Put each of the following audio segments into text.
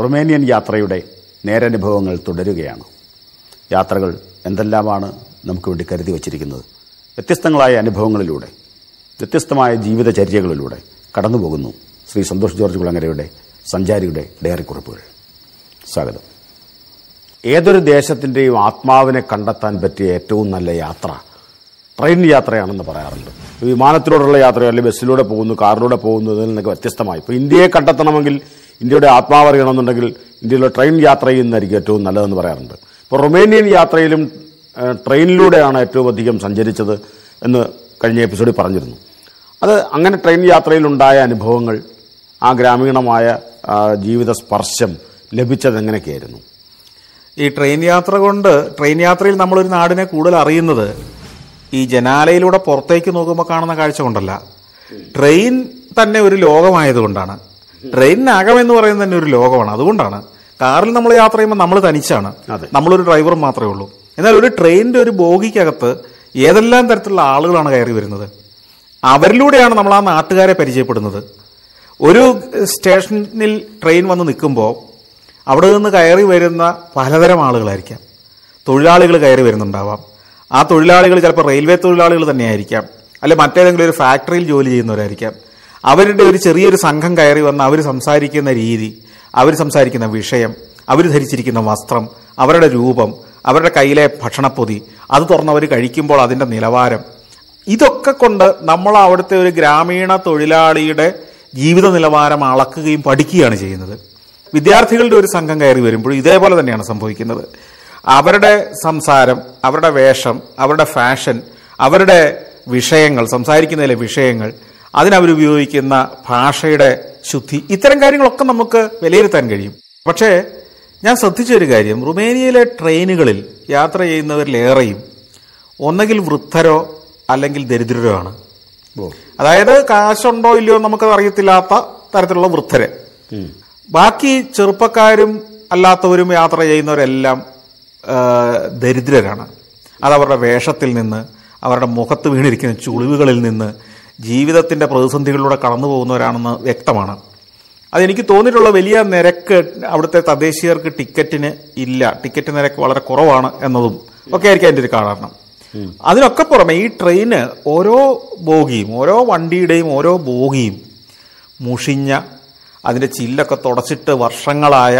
Romanian യാത്രയുടെ നേരനുഭവങ്ങൾ തുടരുകയാണ്. യാത്രകൾ എന്തെല്ലാമാണ് നമുക്ക് വേണ്ടി കരുതി വച്ചിരിക്കുന്നത്? വ്യത്യസ്തങ്ങളായ അനുഭവങ്ങളിലൂടെ വ്യത്യസ്തമായ ജീവിതചര്യകളിലൂടെ കടന്നുപോകുന്നു ശ്രീ സന്തോഷ് ജോർജ് കുളങ്ങരയുടെ സഞ്ചാരിയുടെ ഡയറി കുറിപ്പുകൾ സ്വാഗതം. ഏതൊരു ദേശത്തിന്റെയും ആത്മാവിനെ കണ്ടെത്താൻ പറ്റിയ ഏറ്റവും നല്ല യാത്ര ട്രെയിൻ യാത്രയാണെന്ന് പറയാറുണ്ട്. വിമാനത്തിലൂടെയുള്ള യാത്രയോ അല്ലെങ്കിൽ ബസ്സിലൂടെ പോകുന്നു കാറിലൂടെ പോകുന്നതിൽ നിന്നൊക്കെ വ്യത്യസ്തമായി. ഇപ്പോൾ ഇന്ത്യയെ കണ്ടെത്തണമെങ്കിൽ ഇന്ത്യയുടെ ആത്മാവ് അറിയണമെന്നുണ്ടെങ്കിൽ ഇന്ത്യയിലെ ട്രെയിൻ യാത്ര ചെയ്യുന്നതായിരിക്കും ഏറ്റവും നല്ലതെന്ന് പറയാറുണ്ട്. ഇപ്പോൾ റൊമേനിയൻ യാത്രയിലും ട്രെയിനിലൂടെയാണ് ഏറ്റവും അധികം സഞ്ചരിച്ചത് എന്ന് കഴിഞ്ഞ എപ്പിസോഡിൽ പറഞ്ഞിരുന്നു. അത് അങ്ങനെ ട്രെയിൻ യാത്രയിലുണ്ടായ അനുഭവങ്ങൾ ആ ഗ്രാമീണമായ ജീവിത സ്പർശം ലഭിച്ചത് എങ്ങനെയൊക്കെയായിരുന്നു? ഈ ട്രെയിൻ യാത്ര കൊണ്ട് ട്രെയിൻ യാത്രയിൽ നമ്മളൊരു നാടിനെ കൂടുതൽ അറിയുന്നത് ഈ ജനാലയിലൂടെ പുറത്തേക്ക് നോക്കുമ്പോൾ കാണുന്ന കാഴ്ച കൊണ്ടല്ല. ട്രെയിൻ തന്നെ ഒരു ലോകമായതുകൊണ്ടാണ്. ട്രെയിനകം എന്ന് പറയുന്നത് തന്നെ ഒരു ലോകമാണ്. അതുകൊണ്ടാണ് കാറിൽ നമ്മൾ യാത്ര ചെയ്യുമ്പോൾ നമ്മൾ തനിച്ചാണ്. നമ്മളൊരു ഡ്രൈവർ മാത്രമേ ഉള്ളൂ. എന്നാൽ ഒരു ട്രെയിനിന്റെ ഒരു ബോഗിക്കകത്ത് ഏതെല്ലാം തരത്തിലുള്ള ആളുകളാണ് കയറി വരുന്നത്? അവരിലൂടെയാണ് നമ്മൾ ആ നാട്ടുകാരെ പരിചയപ്പെടുന്നത്. ഒരു സ്റ്റേഷനിൽ ട്രെയിൻ വന്ന് നിൽക്കുമ്പോൾ അവിടെ നിന്ന് കയറി വരുന്ന പലതരം ആളുകളായിരിക്കാം. തൊഴിലാളികൾ കയറി വരുന്നുണ്ടാവാം. ആ തൊഴിലാളികൾ ചിലപ്പോൾ റെയിൽവേ തൊഴിലാളികൾ തന്നെയായിരിക്കാം. അല്ലെ മറ്റേതെങ്കിലും ഒരു ഫാക്ടറിയിൽ ജോലി ചെയ്യുന്നവരായിരിക്കാം. അവരുടെ ഒരു ചെറിയൊരു സംഘം കയറി വന്ന് അവർ സംസാരിക്കുന്ന രീതി അവർ സംസാരിക്കുന്ന വിഷയം അവർ ധരിച്ചിരിക്കുന്ന വസ്ത്രം അവരുടെ രൂപം അവരുടെ കയ്യിലെ ഭക്ഷണപ്പൊതി അത് തുറന്നവർ കഴിക്കുമ്പോൾ അതിന്റെ നിലവാരം. ഇതൊക്കെ കൊണ്ട് നമ്മൾ അവിടുത്തെ ഒരു ഗ്രാമീണ തൊഴിലാളിയുടെ ജീവിത നിലവാരം അളക്കുകയും പഠിക്കുകയാണ് ചെയ്യുന്നത്. വിദ്യാർത്ഥികളുടെ ഒരു സംഘം കയറി വരുമ്പോൾ ഇതേപോലെ തന്നെയാണ് സംഭവിക്കുന്നത്. അവരുടെ സംസാരം അവരുടെ വേഷം അവരുടെ ഫാഷൻ അവരുടെ വിഷയങ്ങൾ സംസാരിക്കുന്നതിലെ വിഷയങ്ങൾ അതിനവരുപയോഗിക്കുന്ന ഭാഷയുടെ ശുദ്ധി. ഇത്തരം കാര്യങ്ങളൊക്കെ നമുക്ക് വിലയിരുത്താൻ കഴിയും. പക്ഷേ ഞാൻ ശ്രദ്ധിച്ചൊരു കാര്യം. റുമേനിയയിലെ ട്രെയിനുകളിൽ യാത്ര ചെയ്യുന്നവരിലേറെയും ഒന്നെങ്കിൽ വൃദ്ധരോ അല്ലെങ്കിൽ ദരിദ്രരോ ആണ്. അതായത് കാശുണ്ടോ ഇല്ലയോ നമുക്കത് നമുക്ക് അറിയത്തില്ലാത്ത തരത്തിലുള്ള വൃദ്ധരെ. ബാക്കി ചെറുപ്പക്കാരും അല്ലാത്തവരും യാത്ര ചെയ്യുന്നവരെല്ലാം ദരിദ്രരാണ് ദരിദ്രരാണ്. അതവരുടെ വേഷത്തിൽ നിന്ന് അവരുടെ മുഖത്ത് വീണിരിക്കുന്ന ചുളിവുകളിൽ നിന്ന് ജീവിതത്തിന്റെ പ്രതിസന്ധികളിലൂടെ കടന്നു പോകുന്നവരാണെന്ന് വ്യക്തമാണ്. അതെനിക്ക് തോന്നിയിട്ടുള്ള വലിയ നിരക്ക് അവിടുത്തെ തദ്ദേശീയർക്ക് ടിക്കറ്റിന് ഇല്ല. ടിക്കറ്റ് നിരക്ക് വളരെ കുറവാണ് എന്നതും ഒക്കെ ആയിരിക്കും അതിന്റെ ഒരു കാരണം. അതിനൊക്കെ പുറമെ ഈ ട്രെയിന് ഓരോ ബോഗിയും ഓരോ വണ്ടിയുടെയും ഓരോ ബോഗിയും മുഷിഞ്ഞ അതിന്റെ ചില്ലൊക്കെ തുടച്ചിട്ട് വർഷങ്ങളായ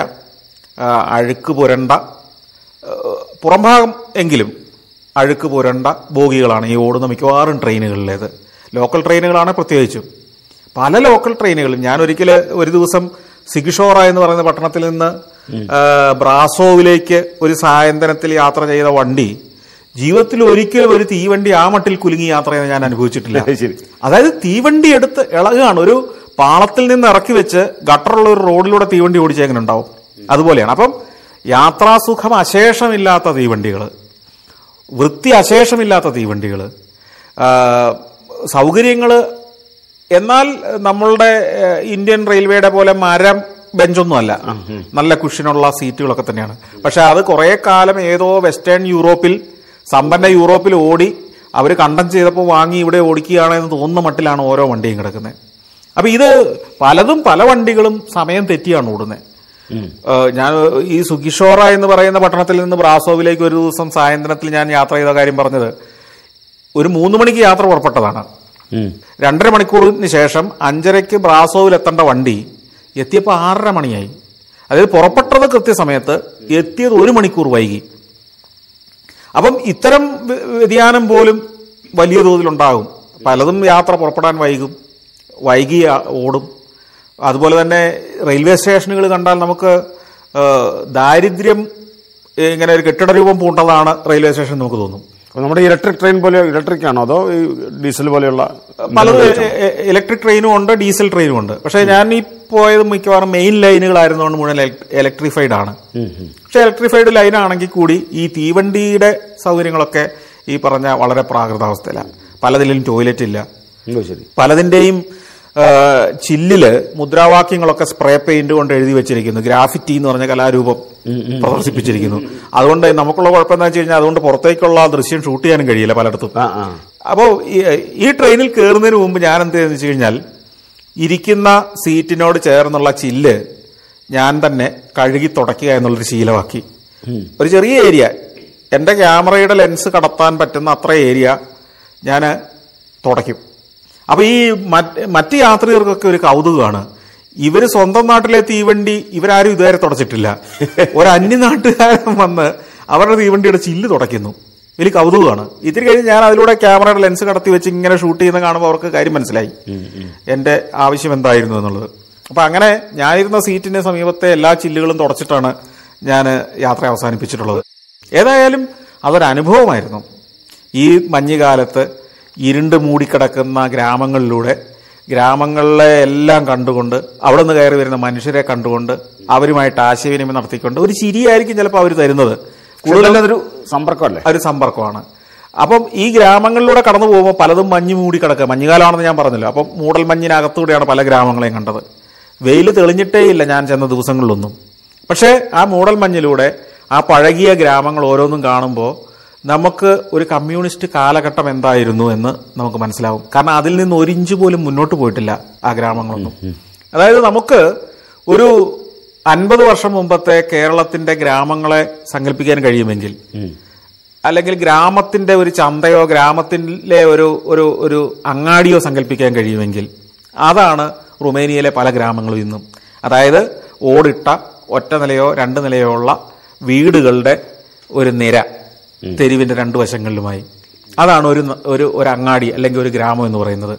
അഴുക്ക് പുരണ്ട പുറംഭാഗം എങ്കിലും അഴുക്ക് പുരണ്ട ബോഗികളാണ് ഈ ഓടുന്ന മിക്കവാറും ട്രെയിനുകളിലേത്. ലോക്കൽ ട്രെയിനുകളാണ് പ്രത്യേകിച്ചും. പല ലോക്കൽ ട്രെയിനുകളും. ഞാൻ ഒരിക്കൽ ഒരു ദിവസം സിഗിഷോറ എന്ന് പറയുന്ന പട്ടണത്തിൽ നിന്ന് ബ്രാസോവിലേക്ക് ഒരു സായന്തനത്തിൽ യാത്ര ചെയ്ത വണ്ടി ജീവിതത്തിൽ ഒരിക്കലും ഒരു തീവണ്ടി ആ മട്ടിൽ കുലുങ്ങി യാത്ര ചെയ്യാൻ ഞാൻ അനുഭവിച്ചിട്ടില്ല. ശരി. അതായത് തീവണ്ടി എടുത്ത് ഇളകാണ്. ഒരു പാളത്തിൽ നിന്ന് ഇറക്കി വെച്ച് ഗട്ടറുള്ള ഒരു റോഡിലൂടെ തീവണ്ടി ഓടിച്ചെങ്ങനെ ഉണ്ടാവും അതുപോലെയാണ്. അപ്പം യാത്രാസുഖം അശേഷമില്ലാത്ത തീവണ്ടികൾ വൃത്തി അശേഷമില്ലാത്ത തീവണ്ടികൾ സൗകര്യങ്ങൾ എന്നാൽ നമ്മളുടെ ഇന്ത്യൻ റെയിൽവേയുടെ പോലെ മരം ബെഞ്ചൊന്നുമല്ല. നല്ല കുഷനുള്ള സീറ്റുകളൊക്കെ തന്നെയാണ്. പക്ഷെ അത് കുറെ കാലം ഏതോ വെസ്റ്റേൺ യൂറോപ്പിൽ സമ്പന്ന യൂറോപ്പിൽ ഓടി അവർ കണ്ടം ചെയ്തപ്പോൾ വാങ്ങി ഇവിടെ ഓടിക്കുകയാണ് എന്ന് തോന്നുന്ന മട്ടിലാണ് ഓരോ വണ്ടിയും കിടക്കുന്നത്. അപ്പൊ ഇത് പലതും പല വണ്ടികളും സമയം തെറ്റിയാണ് ഓടുന്നത്. ഞാൻ ഈ സുഗിഷോറ എന്ന് പറയുന്ന പട്ടണത്തിൽ നിന്ന് ബ്രാസോവിലേക്ക് ഒരു ദിവസം സായന്ത്രത്തിൽ ഞാൻ യാത്ര ചെയ്ത കാര്യം പറഞ്ഞത് ഒരു മൂന്ന് മണിക്ക് യാത്ര പുറപ്പെട്ടതാണ്. രണ്ടര മണിക്കൂറിന് ശേഷം അഞ്ചരയ്ക്ക് ബ്രാസോവിൽ എത്തേണ്ട വണ്ടി എത്തിയപ്പോൾ ആറര മണിയായി. അതായത് പുറപ്പെട്ടത് കൃത്യസമയത്ത് എത്തിയത് ഒരു മണിക്കൂർ വൈകി. അപ്പം ഇത്തരം വ്യതിയാനം പോലും വലിയ തോതിലുണ്ടാകും. പലതും യാത്ര പുറപ്പെടാൻ വൈകും വൈകി ഓടും. അതുപോലെ തന്നെ റെയിൽവേ സ്റ്റേഷനുകൾ കണ്ടാൽ നമുക്ക് ദാരിദ്ര്യം ഇങ്ങനെ ഒരു കെട്ടിട രൂപം പൂണ്ടതാണ് റെയിൽവേ സ്റ്റേഷൻ നമുക്ക് തോന്നും. നമ്മുടെ ഇലക്ട്രിക് ട്രെയിൻ പോലെ ഇലക്ട്രിക് ആണോ അതോ ഈ ഡീസൽ പോലെയുള്ള പലതും ഇലക്ട്രിക് ട്രെയിനും ഉണ്ട് ഡീസൽ ട്രെയിനും ഉണ്ട്. പക്ഷെ ഞാൻ ഈ പോയത് മിക്കവാറും മെയിൻ ലൈനുകളായിരുന്നുകൊണ്ട് മുഴുവൻ ഇലക്ട്രിഫൈഡ് ആണ്. പക്ഷെ ഇലക്ട്രിഫൈഡ് ലൈൻ ആണെങ്കിൽ കൂടി ഈ തീവണ്ടിയുടെ സൗകര്യങ്ങളൊക്കെ ഈ പറഞ്ഞ വളരെ പ്രാകൃതാവസ്ഥയിലാണ്. പലതിലും ടോയ്ലറ്റ് ഇല്ല. പലതിന്റെയും ചില്ലിൽ മുദ്രാവാക്യങ്ങളൊക്കെ സ്പ്രേ പെയിന്റ് കൊണ്ട് എഴുതി വെച്ചിരിക്കുന്നു. ഗ്രാഫിറ്റി എന്ന് പറഞ്ഞ കലാരൂപം പ്രദർശിപ്പിച്ചിരിക്കുന്നു. അതുകൊണ്ട് നമുക്കുള്ള കുഴപ്പം എന്താ വെച്ച് കഴിഞ്ഞാൽ അതുകൊണ്ട് പുറത്തേക്കുള്ള ദൃശ്യം ഷൂട്ട് ചെയ്യാനും കഴിയില്ല പലയിടത്തും. അപ്പോൾ ഈ ട്രെയിനിൽ കയറുന്നതിന് മുമ്പ് ഞാൻ എന്ത് ചെയ്തെന്ന് വെച്ച് കഴിഞ്ഞാൽ ഇരിക്കുന്ന സീറ്റിനോട് ചേർന്നുള്ള ചില്ല് ഞാൻ തന്നെ കഴുകി തുടയ്ക്കുക എന്നുള്ളൊരു ശീലമാക്കി. ഒരു ചെറിയ ഏരിയ. എന്റെ ക്യാമറയുടെ ലെൻസ് കടത്താൻ പറ്റുന്ന അത്ര ഏരിയ ഞാൻ തുടയ്ക്കും. അപ്പൊ ഈ മറ്റ് യാത്രികർക്കൊക്കെ ഒരു കൗതുകമാണ്. ഇവർ സ്വന്തം നാട്ടിലെ തീവണ്ടി ഇവരാരും ഇതുവരെ തുടച്ചിട്ടില്ല. ഒരു അന്യനാട്ടുകാരൻ വന്ന് അവരുടെ തീവണ്ടിയുടെ ചില്ല് തുടയ്ക്കുന്നു. വലിയ കൗതുകമാണ്. ഇത്തിരി കഴിഞ്ഞ് ഞാൻ അതിലൂടെ ക്യാമറയുടെ ലെൻസ് കടത്തി വെച്ച് ഇങ്ങനെ ഷൂട്ട് ചെയ്യുന്ന കാണുമ്പോൾ അവർക്ക് കാര്യം മനസ്സിലായി. എന്റെ ആവശ്യം എന്തായിരുന്നു എന്നുള്ളത്. അപ്പൊ അങ്ങനെ ഞാനിരുന്ന സീറ്റിന് സമീപത്തെ എല്ലാ ചില്ലുകളും തുടച്ചിട്ടാണ് ഞാൻ യാത്ര അവസാനിപ്പിച്ചിട്ടുള്ളത്. ഏതായാലും അതൊരു അനുഭവമായിരുന്നു ഈ മഞ്ഞുകാലത്ത് ഇരുണ്ട് മൂടിക്കിടക്കുന്ന ഗ്രാമങ്ങളിലൂടെ ഗ്രാമങ്ങളിലെ എല്ലാം കണ്ടുകൊണ്ട് അവിടെ നിന്ന് കയറി വരുന്ന മനുഷ്യരെ കണ്ടുകൊണ്ട് അവരുമായിട്ട് ആശയവിനിമയം നടത്തിക്കൊണ്ട് ഒരു ചിരിയായിരിക്കും ചിലപ്പോൾ അവർ തരുന്നത്. കൂടുതലും അതൊരു സമ്പർക്കമല്ലേ? ഒരു സമ്പർക്കമാണ്. അപ്പം ഈ ഗ്രാമങ്ങളിലൂടെ കടന്നു പോകുമ്പോൾ പലതും മഞ്ഞ് മൂടി കിടക്കുക മഞ്ഞുകാലമാണെന്ന് ഞാൻ പറഞ്ഞല്ലോ. അപ്പം മൂടൽ മഞ്ഞിനകത്തൂടെയാണ് പല ഗ്രാമങ്ങളെയും കണ്ടത്. വെയിൽ തെളിഞ്ഞിട്ടേ ഇല്ല ഞാൻ ചെന്ന ദിവസങ്ങളിലൊന്നും. പക്ഷേ ആ മൂടൽ മഞ്ഞിലൂടെ ആ പഴകിയ ഗ്രാമങ്ങൾ ഓരോന്നും കാണുമ്പോൾ നമുക്ക് ഒരു കമ്മ്യൂണിസ്റ്റ് കാലഘട്ടം എന്തായിരുന്നു എന്ന് നമുക്ക് മനസ്സിലാവും. കാരണം അതിൽ നിന്ന് ഒരിഞ്ച് പോലും മുന്നോട്ട് പോയിട്ടില്ല ആ ഗ്രാമങ്ങളൊന്നും. അതായത് നമുക്ക് ഒരു അൻപത് വർഷം മുമ്പത്തെ കേരളത്തിന്റെ ഗ്രാമങ്ങളെ സങ്കല്പിക്കാൻ കഴിയുമെങ്കിൽ അല്ലെങ്കിൽ ഗ്രാമത്തിന്റെ ഒരു ചന്തയോ ഗ്രാമത്തിലെ ഒരു ഒരു ഒരു അങ്ങാടിയോ സങ്കല്പിക്കാൻ കഴിയുമെങ്കിൽ അതാണ് റുമേനിയയിലെ പല ഗ്രാമങ്ങളും ഇന്നും. അതായത് ഓടിട്ട ഒറ്റ നിലയോ രണ്ട് നിലയോ ഉള്ള വീടുകളുടെ ഒരു നിര. തെരുവിന്റെ രണ്ടു വശങ്ങളിലുമായി. അതാണ് ഒരു ഒരു ഒരു അങ്ങാടി അല്ലെങ്കിൽ ഒരു ഗ്രാമം എന്ന് പറയുന്നത്.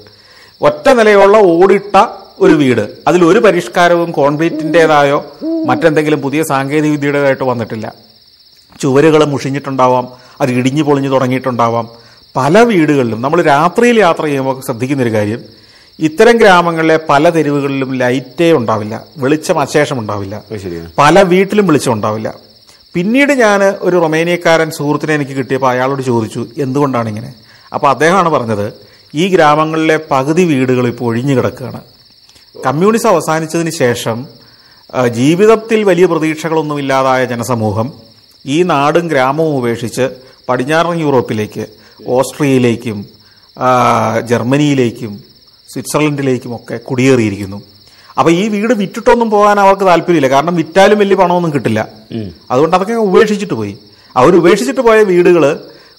ഒറ്റ നിലയുള്ള ഓടിട്ട ഒരു വീട്. അതിൽ ഒരു പരിഷ്കാരവും കോൺക്രീറ്റിന്റെതായോ മറ്റെന്തെങ്കിലും പുതിയ സാങ്കേതിക വിദ്യയുടേതായിട്ട് വന്നിട്ടില്ല. ചുവരുകൾ മുഷിഞ്ഞിട്ടുണ്ടാവാം അത് ഇടിഞ്ഞു പൊളിഞ്ഞു തുടങ്ങിയിട്ടുണ്ടാവാം. പല വീടുകളിലും നമ്മൾ രാത്രിയിൽ യാത്ര ചെയ്യുമ്പോൾ ശ്രദ്ധിക്കുന്ന ഒരു കാര്യം ഇത്തരം ഗ്രാമങ്ങളിലെ പല തെരുവുകളിലും ലൈറ്റേ ഉണ്ടാവില്ല വെളിച്ചം അശേഷം ഉണ്ടാവില്ല പല വീട്ടിലും വെളിച്ചം ഉണ്ടാവില്ല. പിന്നീട് ഞാൻ ഒരു റൊമേനിയക്കാരൻ സുഹൃത്തിനെ എനിക്ക് കിട്ടിയപ്പോൾ അയാളോട് ചോദിച്ചു എന്തുകൊണ്ടാണ് ഇങ്ങനെ? അപ്പോൾ അദ്ദേഹമാണ് പറഞ്ഞത് ഈ ഗ്രാമങ്ങളിലെ പകുതി വീടുകൾ ഇപ്പോൾ ഒഴിഞ്ഞു കിടക്കുകയാണ്. കമ്മ്യൂണിസം അവസാനിച്ചതിന് ശേഷം ജീവിതത്തിൽ വലിയ പ്രതീക്ഷകളൊന്നുമില്ലാതായ ജനസമൂഹം ഈ നാടും ഗ്രാമവും ഉപേക്ഷിച്ച് പടിഞ്ഞാറൻ യൂറോപ്പിലേക്ക് ഓസ്ട്രിയയിലേക്കും ജർമ്മനിയിലേക്കും സ്വിറ്റ്സർലൻഡിലേക്കും ഒക്കെ കുടിയേറിയിരിക്കുന്നു. അപ്പൊ ഈ വീട് വിറ്റിട്ടൊന്നും പോകാൻ അവർക്ക് താല്പര്യമില്ല. കാരണം വിറ്റാലും വലിയ പണമൊന്നും കിട്ടില്ല. അതുകൊണ്ട് അതൊക്കെ ഉപേക്ഷിച്ചിട്ട് പോയി. അവർ ഉപേക്ഷിച്ചിട്ട് പോയ വീടുകൾ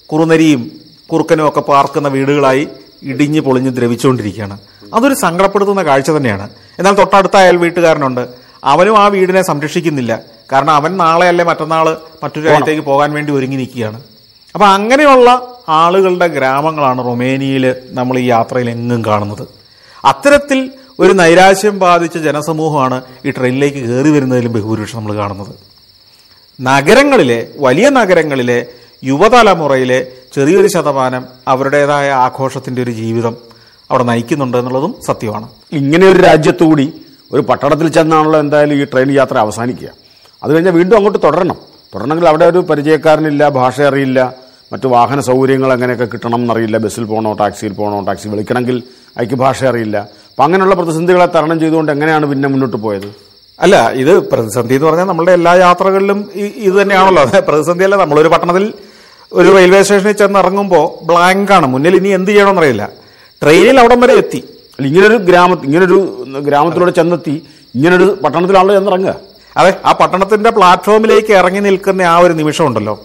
കുറുനരിയും കുറുക്കനും ഒക്കെ പാർക്കുന്ന വീടുകളായി ഇടിഞ്ഞ് പൊളിഞ്ഞ് ദ്രവിച്ചുകൊണ്ടിരിക്കുകയാണ്. അതൊരു സങ്കടപ്പെടുത്തുന്ന കാഴ്ച തന്നെയാണ്. എന്നാൽ തൊട്ടടുത്ത അയൽ വീട്ടുകാരനുണ്ട്. അവനും ആ വീടിനെ സംരക്ഷിക്കുന്നില്ല. കാരണം അവൻ നാളെ അല്ലെ മറ്റന്നാൾ മറ്റൊരു രാജ്യത്തേക്ക് പോകാൻ വേണ്ടി ഒരുങ്ങി നിൽക്കുകയാണ്. അപ്പൊ അങ്ങനെയുള്ള ആളുകളുടെ ഗ്രാമങ്ങളാണ് റൊമേനിയയിൽ നമ്മൾ ഈ യാത്രയിൽ എങ്ങും കാണുന്നത്. അത്തരത്തിൽ ഒരു നൈരാശ്യം ബാധിച്ച ജനസമൂഹമാണ് ഈ ട്രെയിനിലേക്ക് കയറി വരുന്നതിലും ബഹുഭൂരിപക്ഷം നമ്മൾ കാണുന്നത്. നഗരങ്ങളിലെ വലിയ നഗരങ്ങളിലെ യുവതലമുറയിലെ ചെറിയൊരു ശതമാനം അവരുടേതായ ആഘോഷത്തിന്റെ ഒരു ജീവിതം അവിടെ നയിക്കുന്നുണ്ട് എന്നുള്ളതും സത്യമാണ്. ഇങ്ങനെ ഒരു രാജ്യത്തുകൂടി ഒരു പട്ടണത്തിൽ ചെന്നാണല്ലോ എന്തായാലും ഈ ട്രെയിൻ യാത്ര അവസാനിക്കുക. അത് കഴിഞ്ഞാൽ വീണ്ടും അങ്ങോട്ട് തുടരണം. തുടരണമെങ്കിൽ അവിടെ ഒരു പരിചയക്കാരനില്ല ഭാഷ അറിയില്ല മറ്റു വാഹന സൗകര്യങ്ങൾ എങ്ങനെയൊക്കെ കിട്ടണം എന്നറിയില്ല. ബസ്സിൽ പോകണോ ടാക്സിയിൽ പോകണോ ടാക്സി വിളിക്കണമെങ്കിൽ അയക്ക് ഭാഷ അറിയില്ല. അപ്പം അങ്ങനെയുള്ള പ്രതിസന്ധികളെ തരണം ചെയ്തുകൊണ്ട് എങ്ങനെയാണ് പിന്നെ മുന്നോട്ട് പോയത്? അല്ല ഇത് പ്രതിസന്ധി എന്ന് പറഞ്ഞാൽ നമ്മളുടെ എല്ലാ യാത്രകളിലും ഈ- ഇത് തന്നെയാണല്ലോ. അതെ പ്രതിസന്ധിയല്ല. നമ്മളൊരു പട്ടണത്തിൽ ഒരു റെയിൽവേ സ്റ്റേഷനിൽ ചെന്ന് ഇറങ്ങുമ്പോൾ ബ്ലാങ്ക് ആണ്. മുന്നിൽ ഇനി എന്ത് ചെയ്യണമെന്നറിയില്ല ട്രെയിനിൽ അവിടം വരെ എത്തി. അല്ല ഇങ്ങനൊരു ഗ്രാമ ഇങ്ങനൊരു ഗ്രാമത്തിലൂടെ ചെന്നെത്തി ഇങ്ങനൊരു പട്ടണത്തിലാണല്ലോ ചെന്നിറങ്ങുക. അതെ ആ പട്ടണത്തിന്റെ പ്ലാറ്റ്ഫോമിലേക്ക് ഇറങ്ങി നിൽക്കുന്ന ആ ഒരു നിമിഷം ഉണ്ടല്ലോ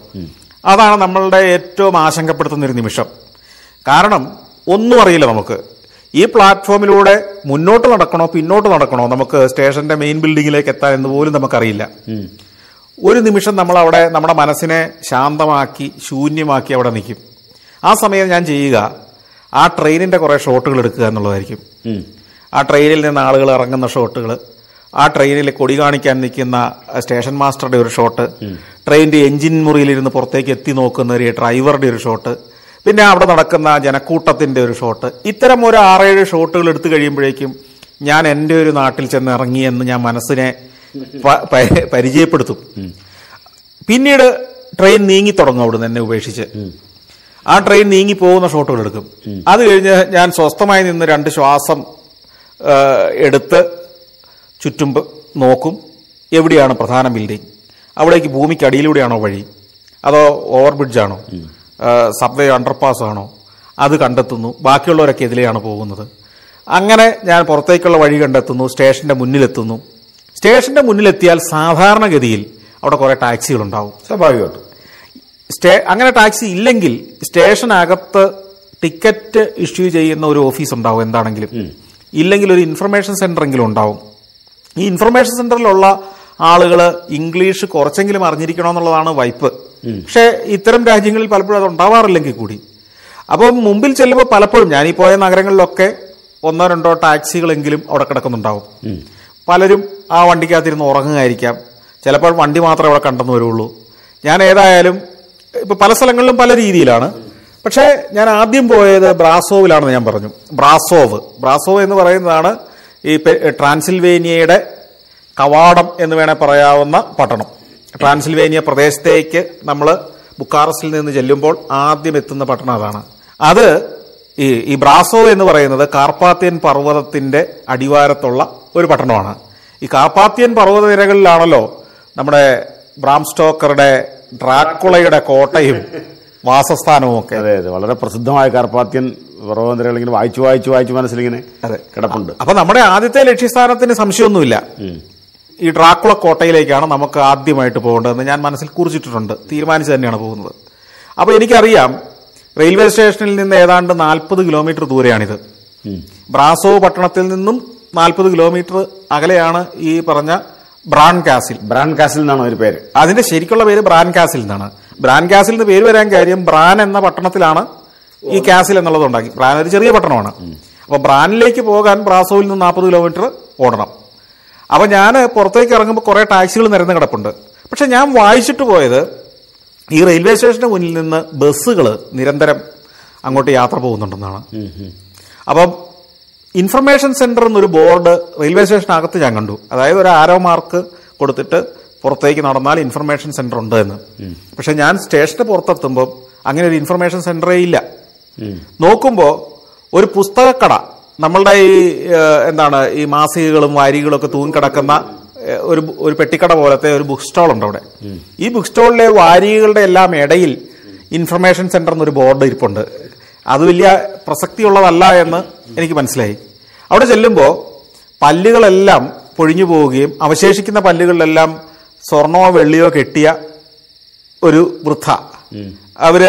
അതാണ് നമ്മളുടെ ഏറ്റവും ആശങ്കപ്പെടുത്തുന്ന ഒരു നിമിഷം. കാരണം ഒന്നും അറിയില്ല നമുക്ക്. ഈ പ്ലാറ്റ്ഫോമിലൂടെ മുന്നോട്ട് നടക്കണോ പിന്നോട്ട് നടക്കണോ? നമുക്ക് സ്റ്റേഷന്റെ മെയിൻ ബിൽഡിങ്ങിലേക്ക് എത്താൻ എന്ന് പോലും നമുക്കറിയില്ല. ഒരു നിമിഷം നമ്മൾ അവിടെ നമ്മുടെ മനസ്സിനെ ശാന്തമാക്കി ശൂന്യമാക്കി അവിടെ നിൽക്കും. ആ സമയം ഞാൻ ചെയ്യുക ആ ട്രെയിനിന്റെ കുറെ ഷോട്ടുകൾ എടുക്കുക എന്നുള്ളതായിരിക്കും. ആ ട്രെയിനിൽ നിന്ന് ആളുകൾ ഇറങ്ങുന്ന ഷോട്ടുകൾ ആ ട്രെയിനിൽ കൊടി കാണിക്കാൻ നിൽക്കുന്ന സ്റ്റേഷൻ മാസ്റ്ററുടെ ഒരു ഷോട്ട് ട്രെയിനിന്റെ എഞ്ചിൻ മുറിയിലിരുന്ന് പുറത്തേക്ക് എത്തി നോക്കുന്ന ഒരു ഡ്രൈവറുടെ ഒരു ഷോട്ട് പിന്നെ അവിടെ നടക്കുന്ന ജനക്കൂട്ടത്തിന്റെ ഒരു ഷോട്ട്. ഇത്തരം ഒരു ആറേഴ് ഷോട്ടുകൾ എടുത്തു കഴിയുമ്പോഴേക്കും ഞാൻ എന്റെ ഒരു നാട്ടിൽ ചെന്ന് ഇറങ്ങിയെന്ന് ഞാൻ മനസ്സിനെ പരിചയപ്പെടുത്തും. പിന്നീട് ട്രെയിൻ നീങ്ങി തുടങ്ങും അവിടുന്ന് എന്നെ ഉപേക്ഷിച്ച്. ആ ട്രെയിൻ നീങ്ങി പോകുന്ന ഷോട്ടുകൾ എടുക്കും. അത് കഴിഞ്ഞ് ഞാൻ സ്വസ്ഥമായി നിന്ന് രണ്ട് ശ്വാസം എടുത്ത് ചുറ്റും നോക്കും. എവിടെയാണ് പ്രധാന ബിൽഡിംഗ്? അവിടേക്ക് ഭൂമിക്കടിയിലൂടെയാണോ വഴി? അതോ ഓവർ ബ്രിഡ്ജാണോ സബ്വേ അണ്ടർപാസ് ആണോ അത് കണ്ടെത്തുന്നു. ബാക്കിയുള്ളവരൊക്കെ എതിലെയാണ് പോകുന്നത്. അങ്ങനെ ഞാൻ പുറത്തേക്കുള്ള വഴി കണ്ടെത്തുന്നു സ്റ്റേഷന്റെ മുന്നിലെത്തുന്നു. സ്റ്റേഷന്റെ മുന്നിലെത്തിയാൽ സാധാരണഗതിയിൽ അവിടെ കുറേ ടാക്സികളുണ്ടാവും. സ്വാഭാവികമായിട്ടും. സ്റ്റേ അങ്ങനെ ടാക്സി ഇല്ലെങ്കിൽ സ്റ്റേഷനകത്ത് ടിക്കറ്റ് ഇഷ്യൂ ചെയ്യുന്ന ഒരു ഓഫീസ് ഉണ്ടാവും എന്താണെങ്കിലും ഇല്ലെങ്കിൽ ഒരു ഇൻഫർമേഷൻ സെന്റർ എങ്കിലും ഉണ്ടാവും. ഈ ഇൻഫർമേഷൻ സെന്ററിലുള്ള ആളുകൾ ഇംഗ്ലീഷ് കുറച്ചെങ്കിലും അറിഞ്ഞിരിക്കണമെന്നുള്ളതാണ് വൈപ്പ്. പക്ഷേ ഇത്തരം രാജ്യങ്ങളിൽ പലപ്പോഴും അത് ഉണ്ടാവാറില്ലെങ്കിൽ കൂടി. അപ്പം മുമ്പിൽ ചെല്ലുമ്പോൾ പലപ്പോഴും ഞാൻ ഈ പോയ നഗരങ്ങളിലൊക്കെ ഒന്നോ രണ്ടോ ടാക്സികളെങ്കിലും അവിടെ കിടക്കുന്നുണ്ടാവും. പലരും ആ വണ്ടിക്കകത്തിരുന്ന് ഉറങ്ങുകയായിരിക്കാം. ചിലപ്പോൾ വണ്ടി മാത്രമേ അവിടെ കണ്ടെന്ന് വരുള്ളൂ. ഞാൻ ഏതായാലും ഇപ്പൊ പല സ്ഥലങ്ങളിലും പല രീതിയിലാണ്. പക്ഷേ ഞാൻ ആദ്യം പോയത് ബ്രാസോവിലാണെന്ന് ഞാൻ പറഞ്ഞു. ബ്രാസോവ്. ബ്രാസോവ് എന്ന് പറയുന്നതാണ് ഈ ട്രാൻസിൽവേനിയയുടെ കവാടം എന്ന് വേണേൽ പറയാവുന്ന പട്ടണം. ട്രാൻസിൽവേനിയ പ്രദേശത്തേക്ക് നമ്മൾ ബുക്കാറസ്റ്റിൽ നിന്ന് ചെല്ലുമ്പോൾ ആദ്യം എത്തുന്ന പട്ടണം അതാണ്. അത് ഈ ഈ ബ്രാസോ എന്ന് പറയുന്നത് കാർപ്പാത്യൻ പർവതത്തിന്റെ അടിവാരത്തുള്ള ഒരു പട്ടണമാണ്. ഈ കാർപ്പാത്യൻ പർവത നിരകളിലാണല്ലോ നമ്മുടെ ബ്രാം സ്റ്റോക്കറുടെ ഡ്രാക്കുളയുടെ കോട്ടയും വാസസ്ഥാനവും ഒക്കെ. അതെ അതെ. വളരെ പ്രസിദ്ധമായ കാർപ്പാത്യൻ പർവതനിരകൾ ഇങ്ങനെ വായിച്ചു വായിച്ചു വായിച്ചു മനസ്സിലിങ്ങനെ. കിടപ്പുണ്ട്. അപ്പൊ നമ്മുടെ ആദ്യത്തെ ലക്ഷ്യസ്ഥാനത്തിന് സംശയമൊന്നുമില്ല. ഈ ഡ്രാക്കുള കോട്ടയിലേക്കാണ് നമുക്ക് ആദ്യമായിട്ട് പോകേണ്ടതെന്ന് ഞാൻ മനസ്സിൽ കുറിച്ചിട്ടുണ്ട് തീരുമാനിച്ചു തന്നെയാണ് പോകുന്നത്. അപ്പോൾ എനിക്കറിയാം റെയിൽവേ സ്റ്റേഷനിൽ നിന്ന് ഏതാണ്ട് നാൽപ്പത് കിലോമീറ്റർ ദൂരെയാണിത്. ബ്രാസോ പട്ടണത്തിൽ നിന്നും നാൽപ്പത് കിലോമീറ്റർ അകലെയാണ് ഈ പറഞ്ഞ ബ്രാൻ കാസിൽ. ബ്രാൻ കാസിൽ എന്നാണ് ഒരു പേര്. അതിന്റെ ശരിക്കുള്ള പേര് ബ്രാൻ കാസിൽ എന്നാണ്. ബ്രാൻ കാസിൽ നിന്ന് പേര് വരാൻ കാര്യം ബ്രാൻ എന്ന പട്ടണത്തിലാണ് ഈ കാസിൽ എന്നുള്ളത് ഉണ്ടാക്കി. ബ്രാൻ ഒരു ചെറിയ പട്ടണമാണ്. അപ്പൊ ബ്രാനിലേക്ക് പോകാൻ ബ്രാസോയിൽ നിന്ന് നാൽപ്പത് കിലോമീറ്റർ ഓടണം. അപ്പൊ ഞാൻ പുറത്തേക്ക് ഇറങ്ങുമ്പോൾ കുറേ ടാക്സികൾ നിരന്ന് കിടപ്പുണ്ട്. പക്ഷെ ഞാൻ വായിച്ചിട്ട് പോയത് ഈ റെയിൽവേ സ്റ്റേഷന് മുന്നിൽ നിന്ന് ബസ്സുകൾ നിരന്തരം അങ്ങോട്ട് യാത്ര പോകുന്നുണ്ടെന്നാണ്. അപ്പം ഇൻഫർമേഷൻ സെന്റർ എന്നൊരു ബോർഡ് റെയിൽവേ സ്റ്റേഷനകത്ത് ഞാൻ കണ്ടു. അതായത് ഒരു ആരോ മാർക്ക് കൊടുത്തിട്ട് പുറത്തേക്ക് നടന്നാൽ ഇൻഫർമേഷൻ സെന്റർ ഉണ്ട് എന്ന്. പക്ഷെ ഞാൻ സ്റ്റേഷന് പുറത്തെത്തുമ്പോൾ അങ്ങനെ ഒരു ഇൻഫർമേഷൻ സെന്ററേ ഇല്ല. നോക്കുമ്പോൾ ഒരു പുസ്തകക്കട നമ്മളുടെ ഈ എന്താണ് ഈ മാസികകളും വാരികളും ഒക്കെ തൂങ്ങിക്കിടക്കുന്ന ഒരു ഒരു പെട്ടിക്കട പോലത്തെ ഒരു ബുക്ക് സ്റ്റോൾ ഉണ്ട് അവിടെ ഈ ബുക്ക് സ്റ്റോളിലെ വാരികളുടെ എല്ലാം ഇടയിൽ ഇൻഫർമേഷൻ സെന്റർ എന്നൊരു ബോർഡ് ഇരിപ്പുണ്ട്. അത് വലിയ പ്രസക്തിയുള്ളതല്ല എന്ന് എനിക്ക് മനസ്സിലായി. അവിടെ ചെല്ലുമ്പോൾ പല്ലുകളെല്ലാം പൊഴിഞ്ഞു പോവുകയും അവശേഷിക്കുന്ന പല്ലുകളിലെല്ലാം സ്വർണമോ വെള്ളിയോ കെട്ടിയ ഒരു വൃദ്ധ. അവർ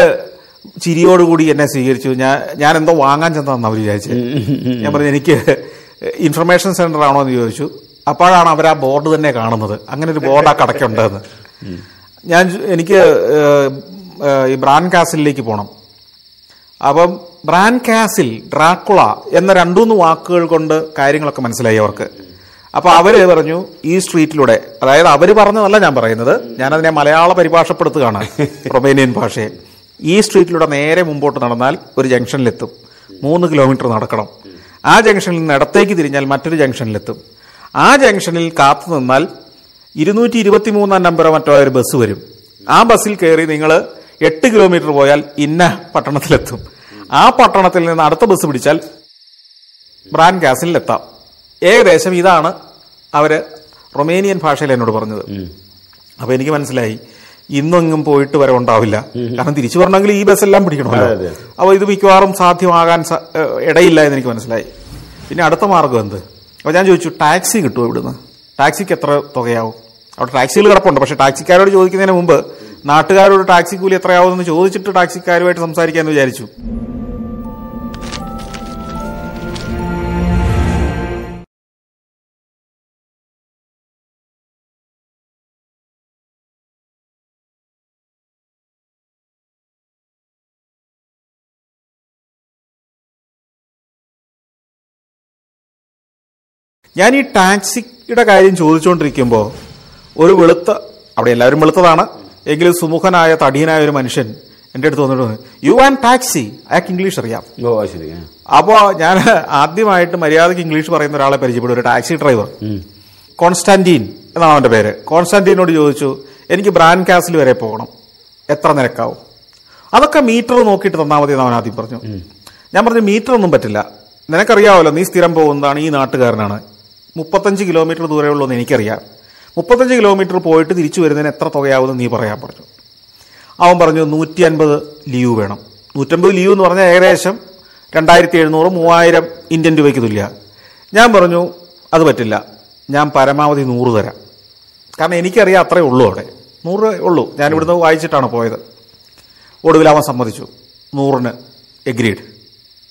ചിരിയോടുകൂടി എന്നെ സ്വീകരിച്ചു. ഞാൻ ഞാൻ എന്തോ വാങ്ങാൻ ചെന്നതെന്ന് അവർ വിചാരിച്ചത് ഞാൻ പറഞ്ഞു എനിക്ക് ഇൻഫർമേഷൻ സെന്റർ ആണോ എന്ന് ചോദിച്ചു. അപ്പോഴാണ് അവർ ആ ബോർഡ് തന്നെ കാണുന്നത്. അങ്ങനെ ഒരു ബോർഡ് ആ കടയ്ക്കുണ്ടെന്ന്. ഞാൻ എനിക്ക് ഈ ബ്രാൻ കാസിലേക്ക് പോകണം അപ്പം ബ്രാൻ കാസിൽ ഡ്രാക്കുള എന്ന രണ്ടുമൂന്ന് വാക്കുകൾ കൊണ്ട് കാര്യങ്ങളൊക്കെ മനസ്സിലായി അവർക്ക്. അപ്പൊ അവർ പറഞ്ഞു ഈ സ്ട്രീറ്റിലൂടെ അതായത് അവർ പറഞ്ഞതല്ല ഞാൻ പറയുന്നത് ഞാനതിനെ മലയാള പരിഭാഷപ്പെടുത്തുകയാണ് റൊമേനിയൻ ഭാഷയെ. ഈ സ്ട്രീറ്റിലൂടെ നേരെ മുമ്പോട്ട് നടന്നാൽ ഒരു ജംഗ്ഷനിലെത്തും. മൂന്ന് കിലോമീറ്റർ നടക്കണം. ആ ജംഗ്ഷനിൽ നിന്ന് ഇടത്തേക്ക് തിരിഞ്ഞാൽ മറ്റൊരു ജംഗ്ഷനിലെത്തും. ആ ജംഗ്ഷനിൽ കാത്തു നിന്നാൽ ഇരുന്നൂറ്റി ഇരുപത്തി മൂന്നാം നമ്പറോ മറ്റോ ഒരു ബസ് വരും. ആ ബസ്സിൽ കയറി നിങ്ങൾ എട്ട് കിലോമീറ്റർ പോയാൽ ഇന്ന പട്ടണത്തിലെത്തും. ആ പട്ടണത്തിൽ നിന്ന് അടുത്ത ബസ് പിടിച്ചാൽ ബ്രാൻ ഗ്യാസിലെത്താം ഏകദേശം ഇതാണ് അവർ റൊമേനിയൻ ഭാഷയിൽ എന്നോട് പറഞ്ഞത്. അപ്പോൾ എനിക്ക് മനസ്സിലായി. ഇന്നൊന്നും പോയിട്ട് വരെ ഉണ്ടാവില്ല. കാരണം തിരിച്ചു വരണമെങ്കിൽ ഈ ബസ്സെല്ലാം പിടിക്കണമല്ലോ. അതെ, അതെ. അപ്പൊ ഇത് മിക്കവാറും സാധ്യമാകാൻ ഇടയില്ല എന്ന് എനിക്ക് മനസ്സിലായി. പിന്നെ അടുത്ത മാർഗം എന്ത്? അപ്പോൾ ഞാൻ ചോദിച്ചു ടാക്സി കിട്ടുമോ ഇവിടുന്ന്? ടാക്സിക്ക് എത്ര തുകയാവും? അവിടെ ടാക്സികൾ കിടപ്പുണ്ട്. പക്ഷെ ടാക്സിക്കാരോട് ചോദിക്കുന്നതിന് മുമ്പ് നാട്ടുകാരോട് ടാക്സി കൂലി എത്രയാവുമെന്ന് ചോദിച്ചിട്ട് ടാക്സിക്കാരുമായിട്ട് സംസാരിക്കാമെന്ന് വിചാരിച്ചു. ഞാൻ ഈ ടാക്സിയുടെ കാര്യം ചോദിച്ചുകൊണ്ടിരിക്കുമ്പോൾ ഒരു വെളുത്ത അവിടെ എല്ലാവരും വെളുത്തതാണ് എങ്കിലും സുമുഖനായ തടിയനായ ഒരു മനുഷ്യൻ എന്റെ അടുത്ത് വന്നിട്ട് യു ആൻഡ് ടാക്സി അയാൾക്ക് ഇംഗ്ലീഷ് അറിയാം. അപ്പോൾ ഞാൻ ആദ്യമായിട്ട് മര്യാദയ്ക്ക് ഇംഗ്ലീഷ് പറയുന്ന ഒരാളെ പരിചയപ്പെടും ഒരു ടാക്സി ഡ്രൈവർ. കോൺസ്റ്റാന്റീൻ എന്നാണ് അവന്റെ പേര്. കോൺസ്റ്റാന്റീനോട് ചോദിച്ചു എനിക്ക് ബ്രാൻഡ് കാസിൽ വരെ പോകണം. എത്ര നിരക്കാവും? അതൊക്കെ മീറ്റർ നോക്കിയിട്ട് തന്നാൽ മതി എന്ന് അവൻ ആദ്യം പറഞ്ഞു. ഞാൻ പറഞ്ഞു മീറ്റർ ഒന്നും പറ്റില്ല. നിനക്കറിയാവല്ലോ നീ സ്ഥിരം പോകുന്നതാണ് ഈ നാട്ടുകാരനാണ്. മുപ്പത്തഞ്ച് കിലോമീറ്റർ ദൂരമുള്ളൂ എനിക്കറിയാം. മുപ്പത്തഞ്ച് കിലോമീറ്റർ പോയിട്ട് തിരിച്ചു വരുന്നതിന് എത്ര തുകയാവുമെന്ന് നീ പറയാൻ പറഞ്ഞു. അവൻ പറഞ്ഞു നൂറ്റി അൻപത് ലീവ് വേണം. നൂറ്റമ്പത് ലീവ് എന്ന് പറഞ്ഞാൽ ഏകദേശം രണ്ടായിരത്തി എഴുന്നൂറ് മൂവായിരം ഇന്ത്യൻ രൂപയ്ക്ക് തുല്യ. ഞാൻ പറഞ്ഞു അത് പറ്റില്ല. ഞാൻ പരമാവധി നൂറ് തരാം. കാരണം എനിക്കറിയാം അത്രേ ഉള്ളൂ അവിടെ. നൂറ് ഉള്ളൂ. ഞാൻ ഇവിടുന്ന് വായിച്ചിട്ടാണ് പോയത്. ഒടുവിൽ അവൻ സമ്മതിച്ചു. നൂറിന് എഗ്രീഡ്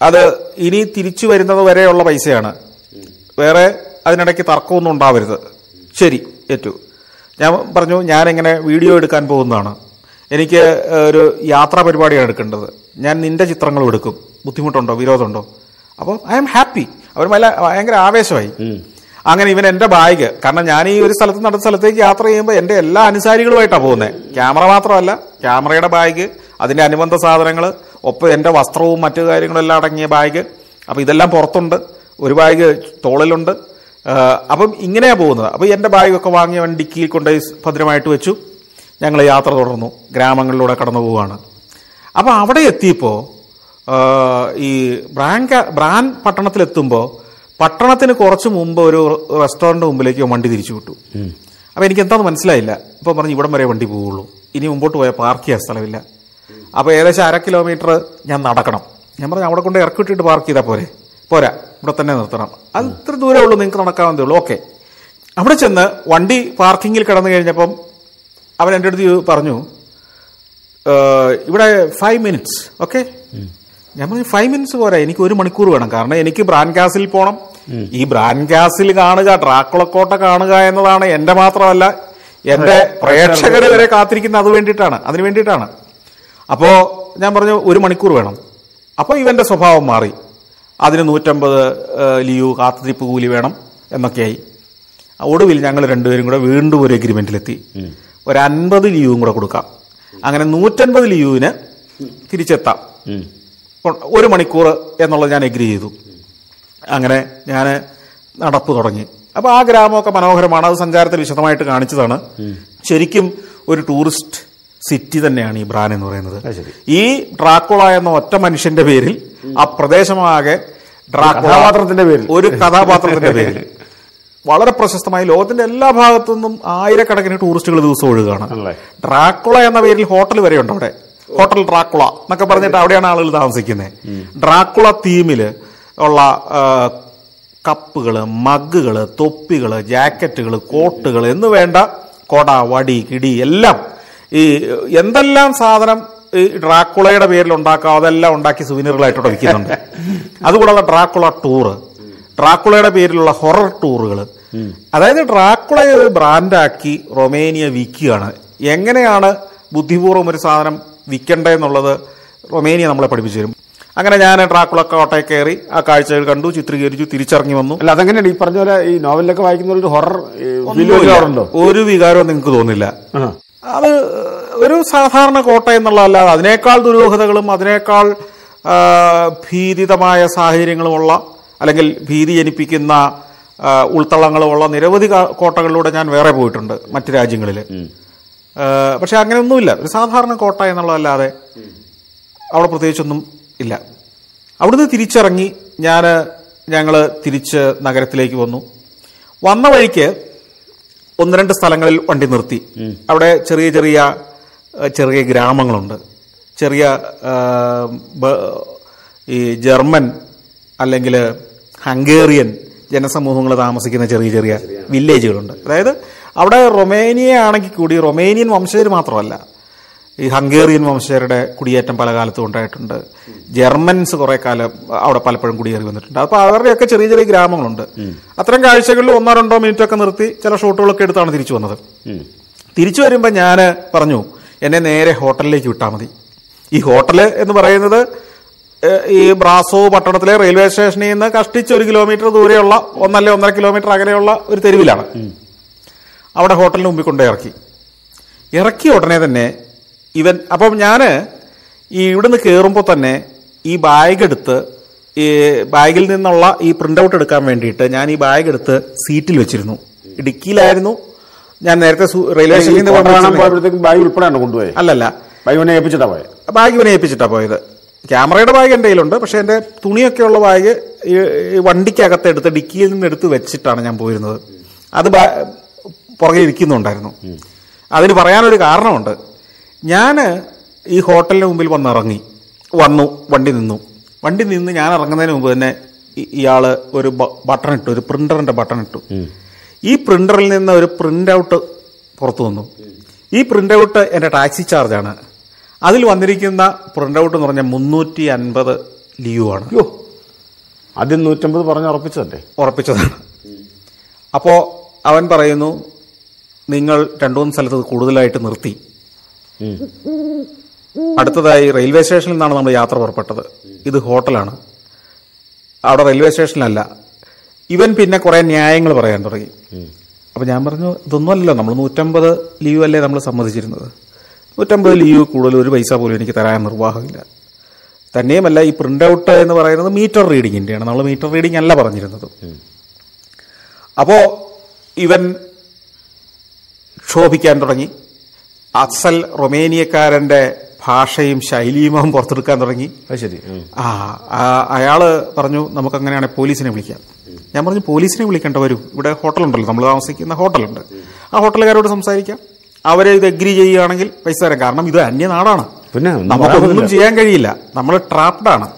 അത് ഇനി തിരിച്ചു വരുന്നത് വരെയുള്ള പൈസയാണ്. വേറെ അതിനിടയ്ക്ക് തർക്കമൊന്നും ഉണ്ടാവരുത്. ശരി ഏറ്റു. ഞാൻ പറഞ്ഞു ഞാനിങ്ങനെ വീഡിയോ എടുക്കാൻ പോകുന്നതാണ്. എനിക്ക് ഒരു യാത്രാ പരിപാടിയാണ് എടുക്കേണ്ടത്. ഞാൻ നിന്റെ ചിത്രങ്ങളും എടുക്കും. ബുദ്ധിമുട്ടുണ്ടോ? വിരോധമുണ്ടോ? അപ്പോൾ ഐ ആം ഹാപ്പി. അവർ നല്ല ഭയങ്കര ആവേശമായി. അങ്ങനെ ഇവൻ എന്റെ ബാഗ് കാരണം ഞാൻ ഈ ഒരു സ്ഥലത്ത് നടന്ന സ്ഥലത്തേക്ക് യാത്ര ചെയ്യുമ്പോൾ എന്റെ എല്ലാ അനുസാരികളുമായിട്ടാണ് പോകുന്നത് ക്യാമറ മാത്രമല്ല ക്യാമറയുടെ ബാഗ് അതിന്റെ അനുബന്ധ സാധനങ്ങൾ ഒപ്പം എന്റെ വസ്ത്രവും മറ്റു കാര്യങ്ങളും എല്ലാം അടങ്ങിയ ബാഗ് അപ്പോൾ ഇതെല്ലാം പുറത്തുണ്ട്. ഒരു ബാഗ് തോളിലുണ്ട്. അപ്പം ഇങ്ങനെയാണ് പോകുന്നത്. അപ്പൊ എന്റെ ബാഗൊക്കെ വാങ്ങിയ വണ്ടിക്ക് കൊണ്ടുപോയി ഭദ്രമായിട്ട് വെച്ചു. ഞങ്ങൾ യാത്ര തുടർന്നു. ഗ്രാമങ്ങളിലൂടെ കടന്നു പോവുകയാണ്. അപ്പൊ അവിടെ എത്തിയപ്പോൾ ഈ ബ്രാൻ ബ്രാൻ പട്ടണത്തിലെത്തുമ്പോൾ പട്ടണത്തിന് കുറച്ച് മുമ്പ് ഒരു റെസ്റ്റോറന്റ് മുമ്പിലേക്ക് വണ്ടി തിരിച്ചു വിട്ടു. അപ്പൊ എനിക്ക് എന്താന്ന് മനസ്സിലായില്ല. ഇപ്പൊ പറഞ്ഞു ഇവിടം വരെ വണ്ടി പോവുള്ളൂ. ഇനി മുമ്പോട്ട് പോയാൽ പാർക്ക് ചെയ്യാൻ സ്ഥലമില്ല. അപ്പോൾ ഏകദേശം അര കിലോമീറ്റർ ഞാൻ നടക്കണം. ഞാൻ പറഞ്ഞു അവിടെ കൊണ്ട് ഇറക്കി വിട്ടിട്ട് പാർക്ക് ചെയ്താൽ പോരെ? പോരാ. ഇവിടെ തന്നെ നിർത്തണം. അത് ഇത്ര ദൂരേ ഉള്ളൂ നിങ്ങൾക്ക് നടക്കാവുന്നതേ ഉള്ളൂ. ഓക്കെ. അവിടെ ചെന്ന് വണ്ടി പാർക്കിങ്ങിൽ കിടന്നു കഴിഞ്ഞപ്പം അവൻ എന്റെ അടുത്ത് പറഞ്ഞു "ഏഹ്, ഇവിടെ ഫൈവ് മിനിറ്റ്സ് ഓക്കെ? ഞാൻ പറഞ്ഞു ഫൈവ് മിനിറ്റ്സ് പോരാ. എനിക്ക് ഒരു മണിക്കൂർ വേണം. കാരണം എനിക്ക് ബ്രാൻഡ് ഗ്യാസിൽ പോകണം ഈ ബ്രാൻഡ് ഗ്യാസിൽ കാണുക ഡ്രാക്കുളക്കോട്ട കാണുക എന്നതാണ് എന്റെ മാത്രമല്ല എന്റെ പ്രേക്ഷകർ വരെ കാത്തിരിക്കുന്ന അത് വേണ്ടിയിട്ടാണ്. അതിന് വേണ്ടിയിട്ടാണ്. അപ്പോ ഞാൻ പറഞ്ഞു ഒരു മണിക്കൂർ വേണം. അപ്പൊ ഇവന്റെ സ്വഭാവം മാറി. അതിന് നൂറ്റമ്പത് ലിയു കാത്തിരിപ്പ് കൂലി വേണം എന്നൊക്കെയായി. ഒടുവിൽ ഞങ്ങൾ രണ്ടുപേരും കൂടെ വീണ്ടും ഒരു എഗ്രിമെന്റിലെത്തി ഒരു അൻപത് ലിയുവും കൂടെ കൊടുക്കാം. അങ്ങനെ നൂറ്റൻപത് ലിയുവിന് തിരിച്ചെത്താം. ഒരു മണിക്കൂർ എന്നുള്ളത് ഞാൻ എഗ്രി ചെയ്തു. അങ്ങനെ ഞാൻ നടപ്പ് തുടങ്ങി. അപ്പൊ ആ ഗ്രാമമൊക്കെ മനോഹരമാണ്. അത് സഞ്ചാരത്തിൽ വിശദമായിട്ട് കാണിച്ചതാണ്. ശരിക്കും ഒരു ടൂറിസ്റ്റ് സിറ്റി തന്നെയാണ് ഈ ബ്രാൻ എന്ന് പറയുന്നത്. ഈ ഡ്രാക്കുള എന്ന ഒറ്റ മനുഷ്യന്റെ പേരിൽ ആ പ്രദേശമാകെ ഡ്രാക്കുള കഥാപാത്രത്തിന്റെ പേരിൽ. ഒരു കഥാപാത്രത്തിന്റെ പേരിൽ വളരെ പ്രശസ്തമായി ലോകത്തിന്റെ എല്ലാ ഭാഗത്തു നിന്നും ആയിരക്കണക്കിന് ടൂറിസ്റ്റുകൾ ദിവസം ഒഴുകുകയാണ്? ഡ്രാക്കുള എന്ന പേരിൽ ഹോട്ടൽ ഉണ്ട് അവിടെ ഹോട്ടൽ ഡ്രാക്കുള എന്നൊക്കെ പറഞ്ഞിട്ട് അവിടെയാണ് ആളുകൾ താമസിക്കുന്നത് ഡ്രാക്കുള തീമിൽ ഉള്ള കപ്പുകൾ കപ്പുകൾ തൊപ്പികൾ ജാക്കറ്റുകൾ കോട്ടുകൾ എന്ന് വേണ്ട കൊട വടി കിടി എല്ലാം ഈ എന്തെല്ലാം സാധനം ഈ ഡ്രാക്കുളയുടെ പേരിൽ ഉണ്ടാക്കാം അതെല്ലാം ഉണ്ടാക്കി സുവിനീറുകളായിട്ട് വിൽക്കുന്നുണ്ട്. അതുകൂടാതെ ഡ്രാക്കുള ടൂറ് ഡ്രാക്കുളയുടെ പേരിലുള്ള ഹൊറർ ടൂറുകൾ. അതായത് ഡ്രാക്കുളയെ ഒരു ബ്രാൻഡാക്കി റൊമേനിയ വിൽക്കുകയാണ്. എങ്ങനെയാണ് ബുദ്ധിപൂർവം ഒരു സാധനം വിൽക്കേണ്ടതെന്നുള്ളത് റൊമേനിയ നമ്മളെ പഠിപ്പിച്ചു തരും. അങ്ങനെ ഞാൻ ഡ്രാക്കുള കോട്ടയെ കയറി ആ കാഴ്ചകൾ കണ്ടു ചിത്രീകരിച്ചു തിരിച്ചറിഞ്ഞു വന്നു. അല്ല അതെങ്ങനെയാണ്? ഈ പറഞ്ഞ പോലെ ഈ നോവലിലൊക്കെ വായിക്കുന്ന ഒരു ഹൊറർ. ഒരു വികാരവും നിങ്ങൾക്ക് തോന്നില്ല. അത് ഒരു സാധാരണ കോട്ട എന്നുള്ളതല്ലാതെ അതിനേക്കാൾ ദുരൂഹതകളും അതിനേക്കാൾ ഭീതിതമായ സാഹചര്യങ്ങളുമുള്ള അല്ലെങ്കിൽ ഭീതി ജനിപ്പിക്കുന്ന ഉൾത്തളങ്ങളുമുള്ള നിരവധി കോട്ടകളിലൂടെ ഞാൻ വേറെ പോയിട്ടുണ്ട് മറ്റു രാജ്യങ്ങളിൽ പക്ഷെ അങ്ങനെയൊന്നുമില്ല. ഒരു സാധാരണ കോട്ട എന്നുള്ളതല്ലാതെ അവിടെ പ്രത്യേകിച്ചൊന്നും ഇല്ല. അവിടുന്ന് തിരിച്ചിറങ്ങി ഞാൻ ഞങ്ങൾ തിരിച്ച് നഗരത്തിലേക്ക് വന്നു. വന്ന വഴിക്ക് ഒന്ന് രണ്ട് സ്ഥലങ്ങളിൽ വണ്ടി നിർത്തി. അവിടെ ചെറിയ ചെറിയ ചെറിയ ഗ്രാമങ്ങളുണ്ട്. ചെറിയ ഈ ജർമ്മൻ അല്ലെങ്കിൽ ഹംഗേറിയൻ ജനസമൂഹങ്ങൾ താമസിക്കുന്ന ചെറിയ ചെറിയ വില്ലേജുകളുണ്ട്. അതായത് അവിടെ റൊമേനിയ ആണെങ്കിൽ കൂടി റൊമേനിയൻ വംശജർ മാത്രമല്ല ഈ ഹംഗേറിയൻ വംശജരുടെ കുടിയേറ്റം പല കാലത്തും ഉണ്ടായിട്ടുണ്ട്. ജർമ്മൻസ് കുറെ കാലം അവിടെ പലപ്പോഴും കുടിയേറി വന്നിട്ടുണ്ട്. അപ്പൊ അവരുടെയൊക്കെ ചെറിയ ചെറിയ ഗ്രാമങ്ങളുണ്ട്. അത്തരം കാഴ്ചകളിൽ ഒന്നോ രണ്ടോ മിനിറ്റ് ഒക്കെ നിർത്തി ചില ഷോട്ടുകളൊക്കെ എടുത്താണ് തിരിച്ചു വന്നത്. തിരിച്ചു വരുമ്പോൾ ഞാൻ പറഞ്ഞു എന്നെ നേരെ ഹോട്ടലിലേക്ക് വിട്ടാൽ മതി. ഈ ഹോട്ടൽ എന്ന് പറയുന്നത് ഈ ബ്രാസോ പട്ടണത്തിലെ റെയിൽവേ സ്റ്റേഷനിൽ നിന്ന് കഷ്ടിച്ച് ഒരു കിലോമീറ്റർ ദൂരെയുള്ള ഒന്നല്ല ഒന്നര കിലോമീറ്റർ അകലെയുള്ള ഒരു തെരുവിലാണ്. അവിടെ ഹോട്ടലിന് മുമ്പിൽ കൊണ്ടേ ഇറക്കി. ഇറക്കിയ ഉടനെ തന്നെ ഇവൻ അപ്പം ഞാൻ ഈ ഇവിടുന്ന് കയറുമ്പോൾ തന്നെ ഈ ബാഗ് എടുത്ത് ഈ ബാഗിൽ നിന്നുള്ള ഈ പ്രിന്റ് ഔട്ട് എടുക്കാൻ വേണ്ടിയിട്ട് ഞാൻ ഈ ബാഗ് എടുത്ത് സീറ്റിൽ വെച്ചിരുന്നു. ഇടുക്കിയിലായിരുന്നു. ഞാൻ നേരത്തെ റെയിൽവേ സ്റ്റേഷനിൽ നിന്ന് ബാഗ് ഉൾപ്പെടെയാണ് കൊണ്ടുപോയത്? അല്ലല്ല. ബാഗ് പിന്നെ ഏൽപ്പിച്ചിട്ടാ പോയത് ബാഗ് ഇവനെ ഏൽപ്പിച്ചിട്ടാ പോയത്. ക്യാമറയുടെ ബാഗ് എന്റെ കയ്യിലുണ്ട് പക്ഷെ എന്റെ തുണിയൊക്കെയുള്ള ബാഗ് വണ്ടിക്കകത്ത് എടുത്ത് ഡിക്കിയിൽ നിന്ന് എടുത്ത് വെച്ചിട്ടാണ് ഞാൻ പോയിരുന്നത്. അത് പുറകെ ഇരിക്കുന്നുണ്ടായിരുന്നു. അതിന് പറയാനൊരു കാരണമുണ്ട്. ഞാൻ ഈ ഹോട്ടലിന് മുമ്പിൽ വന്നിറങ്ങി. വന്നു വണ്ടി നിന്നു. വണ്ടി നിന്ന് ഞാൻ ഇറങ്ങുന്നതിന് മുമ്പ് തന്നെ ഇയാൾ ഒരു ബട്ടൺ ഇട്ടു ഒരു പ്രിന്ററിന്റെ ബട്ടൺ ഇട്ടു. ഈ പ്രിന്ററിൽ നിന്ന് ഒരു പ്രിന്റ് ഔട്ട് പുറത്തു വന്നു. ഈ പ്രിന്റ് ഔട്ട് എന്റെ ടാക്സി ചാർജാണ്. അതിൽ വന്നിരിക്കുന്ന പ്രിന്റ് ഔട്ട് എന്ന് പറഞ്ഞാൽ മുന്നൂറ്റി അൻപത് ലിയു ആണ്. ആദ്യം നൂറ്റമ്പത് പറഞ്ഞ് ഉറപ്പിച്ചതല്ലേ? ഉറപ്പിച്ചതാണ്. അപ്പോ അവൻ പറയുന്നു നിങ്ങൾ രണ്ടു മൂന്ന് സ്ഥലത്ത് കൂടുതലായിട്ട് നിർത്തി. അടുത്തതായി റെയിൽവേ സ്റ്റേഷനിൽ നിന്നാണ് നമ്മൾ യാത്ര പുറപ്പെട്ടത്. ഇത് ഹോട്ടലാണ്. അവിടെ റെയിൽവേ സ്റ്റേഷനിലല്ല. ഇവൻ പിന്നെ കുറെ ന്യായങ്ങൾ പറയാൻ തുടങ്ങി. അപ്പൊ ഞാൻ പറഞ്ഞു ഇതൊന്നുമല്ലല്ലോ നമ്മൾ നൂറ്റമ്പത് ലീവ് അല്ലേ നമ്മൾ സമ്മതിച്ചിരുന്നത്? നൂറ്റമ്പത് ലീവ് കൂടുതൽ ഒരു പൈസ പോലും എനിക്ക് തരാൻ നിർവാഹമില്ല. തന്നെയുമല്ല ഈ പ്രിന്റ് ഔട്ട് എന്ന് പറയുന്നത് മീറ്റർ റീഡിങ്ങിന്റെയാണ് നമ്മൾ മീറ്റർ റീഡിംഗ് അല്ല പറഞ്ഞിരുന്നത്. അപ്പോ ഇവൻ ക്ഷോഭിക്കാൻ തുടങ്ങി. അസൽ റൊമേനിയക്കാരന്റെ ഭാഷയും ശൈലിയുമാവും പുറത്തെടുക്കാൻ തുടങ്ങി. അത് ശരി. ആ അയാൾ പറഞ്ഞു നമുക്ക് അങ്ങനെയാണെങ്കിൽ പോലീസിനെ വിളിക്കാം. ഞാൻ പറഞ്ഞു പോലീസിനെ വിളിക്കേണ്ട വരും. ഇവിടെ ഹോട്ടലുണ്ടല്ലോ നമ്മൾ താമസിക്കുന്ന ഹോട്ടലുണ്ട്. ആ ഹോട്ടലുകാരോട് സംസാരിക്കാം. അവരെ ഇത് എഗ്രി ചെയ്യുകയാണെങ്കിൽ പൈസ തരാം. കാരണം ഇത് അന്യനാടാണ്. പിന്നെ ഒന്നും നമുക്കൊന്നും ചെയ്യാൻ കഴിയില്ല. നമ്മൾ ട്രാപ്ഡാണ്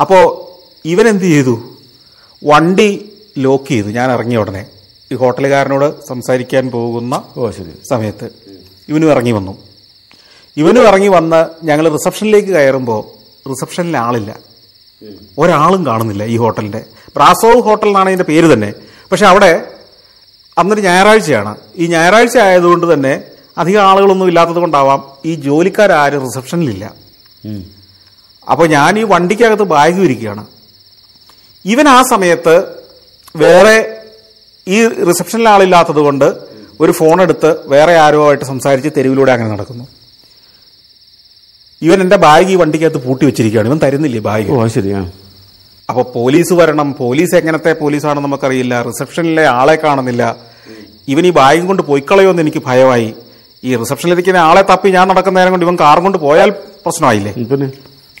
അപ്പോൾ ഇവൻ എന്ത് ചെയ്തു? വണ്ടി ലോക്ക് ചെയ്തു. ഞാൻ ഇറങ്ങിയ ഉടനെ ഈ ഹോട്ടലുകാരനോട് സംസാരിക്കാൻ പോകുന്ന സമയത്ത് ഇവനും ഇറങ്ങി വന്നു. ഇവനും ഇറങ്ങി വന്ന് ഞങ്ങൾ റിസപ്ഷനിലേക്ക് കയറുമ്പോൾ റിസപ്ഷനിൽ ആളില്ല. ഒരാളും കാണുന്നില്ല ഈ ഹോട്ടലിന്റെ ബ്രാസോവ് ഹോട്ടൽ എന്നാണ് ഇതിന്റെ പേര് തന്നെ. പക്ഷെ അവിടെ അന്നൊരു ഞായറാഴ്ചയാണ്. ഈ ഞായറാഴ്ച ആയതുകൊണ്ട് തന്നെ അധികം ആളുകളൊന്നും ഇല്ലാത്തത് കൊണ്ടാവാം ഈ ജോലിക്കാരും റിസപ്ഷനിലില്ല. അപ്പോൾ ഞാൻ ഈ വണ്ടിക്കകത്ത് ബാഗ് വിരിക്കുകയാണ്. ഇവൻ ആ സമയത്ത് വേറെ ഈ റിസപ്ഷനിൽ ആളില്ലാത്തത് കൊണ്ട് ഒരു ഫോൺ എടുത്ത് വേറെ ആരോ ആയിട്ട് സംസാരിച്ച് തെരുവിലൂടെ അങ്ങനെ നടക്കുന്നു. ഇവൻ എന്റെ ബാഗ് ഈ വണ്ടിക്കകത്ത് പൂട്ടി വെച്ചിരിക്കുകയാണ്. ഇവൻ തരുന്നില്ല ബാഗ് ഓ അത് അപ്പോൾ പോലീസ് വരണം. പോലീസ് എങ്ങനത്തെ പോലീസാണെന്ന് നമുക്കറിയില്ല. റിസപ്ഷനിലെ ആളെ കാണുന്നില്ല. ഇവൻ ഈ ബാഗും കൊണ്ട് പോയിക്കളയോന്ന് എനിക്ക് ഭയമായി. ഈ റിസപ്ഷനിലിരിക്കുന്ന ആളെ തപ്പി ഞാൻ നടക്കുന്ന നേരം കൊണ്ട് ഇവൻ കാറും കൊണ്ട് പോയാൽ പ്രശ്നമായില്ലേ?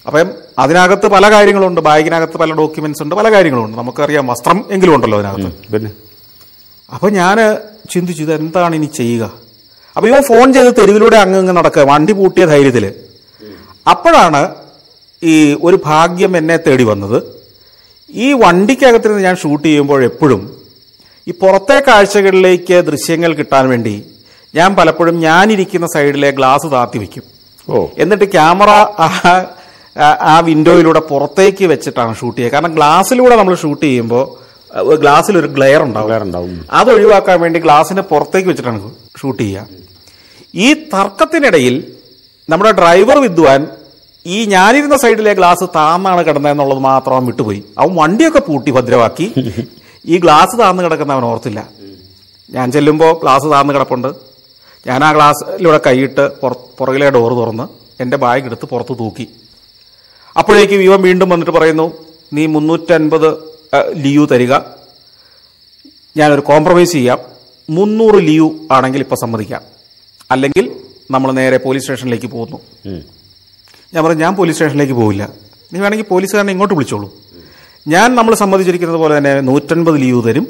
അപ്പം അതിനകത്ത് പല കാര്യങ്ങളുണ്ട്. ബാഗിനകത്ത് പല ഡോക്യുമെന്റ്സ് ഉണ്ട്. പല കാര്യങ്ങളുണ്ട്. നമുക്കറിയാം വസ്ത്രം എങ്കിലും ഉണ്ടല്ലോ അതിനകത്ത്. അപ്പൊ ഞാൻ ചിന്തിച്ചു ഇത് എന്താണ് ഇനി ചെയ്യുക? അപ്പൊ ഇവൻ ഫോൺ ചെയ്ത് തെരുവിലൂടെ അങ്ങ് അങ്ങ് നടക്കുക വണ്ടി പൂട്ടിയ ധൈര്യത്തിൽ അപ്പോഴാണ് ഈ ഒരു ഭാഗ്യം എന്നെ തേടി വന്നത്. ഈ വണ്ടിക്കകത്തിരുന്ന് ഞാൻ ഷൂട്ട് ചെയ്യുമ്പോൾ എപ്പോഴും ഈ പുറത്തെ കാഴ്ചകളിലേക്ക് ദൃശ്യങ്ങൾ കിട്ടാൻ വേണ്ടി ഞാൻ പലപ്പോഴും ഞാനിരിക്കുന്ന സൈഡിലെ ഗ്ലാസ് താത്തി വെക്കും. ഓ. എന്നിട്ട് ക്യാമറ ആ വിൻഡോയിലൂടെ പുറത്തേക്ക് വെച്ചിട്ടാണ് ഷൂട്ട് ചെയ്യുക. കാരണം ഗ്ലാസ്സിലൂടെ നമ്മൾ ഷൂട്ട് ചെയ്യുമ്പോൾ ഗ്ലാസ്സിൽ ഒരു ഗ്ലെയർ ഉണ്ടാവും. അത് ഒഴിവാക്കാൻ വേണ്ടി ഗ്ലാസിന്റെ പുറത്തേക്ക് വെച്ചിട്ടാണ് ഷൂട്ട് ചെയ്യുക. ഈ തർക്കത്തിനിടയിൽ നമ്മുടെ ഡ്രൈവർ വിദ്വാൻ ഈ ഞാനിരുന്ന സൈഡിലെ ഗ്ലാസ് താന്നാണ് കിടന്നതെന്നുള്ളത് മാത്രം അവൻ വിട്ടുപോയി. അവൻ വണ്ടിയൊക്കെ പൂട്ടി ഭദ്രമാക്കി. ഈ ഗ്ലാസ് താന്ന് കിടക്കുന്ന അവൻ ഓർത്തില്ല. ഞാൻ ചെല്ലുമ്പോൾ ഗ്ലാസ് താന്ന് കിടപ്പുണ്ട്. ഞാൻ ആ ഗ്ലാസ്സിലൂടെ കൈയിട്ട് പുറകിലെ ഡോർ തുറന്ന് എന്റെ ബാഗ് എടുത്ത് പുറത്ത് തൂക്കി. അപ്പോഴേക്കും ഇവൻ വീണ്ടും വന്നിട്ട് പറയുന്നു നീ മുന്നൂറ്റൻപത് ലിയു തരിക. ഞാനൊരു കോംപ്രമൈസ് ചെയ്യാം. മുന്നൂറ് ലിയു ആണെങ്കിൽ ഇപ്പൊ സമ്മതിക്കാം. അല്ലെങ്കിൽ നമ്മൾ നേരെ പോലീസ് സ്റ്റേഷനിലേക്ക് പോകുന്നു. ഞാൻ പറഞ്ഞു ഞാൻ പോലീസ് സ്റ്റേഷനിലേക്ക് പോവില്ല. നീ വേണമെങ്കിൽ പോലീസുകാരനെ ഇങ്ങോട്ട് വിളിച്ചോളൂ. ഞാൻ നമ്മൾ സമ്മതിച്ചിരിക്കുന്നത് പോലെ തന്നെ നൂറ്റൻപത് ലിയു തരും.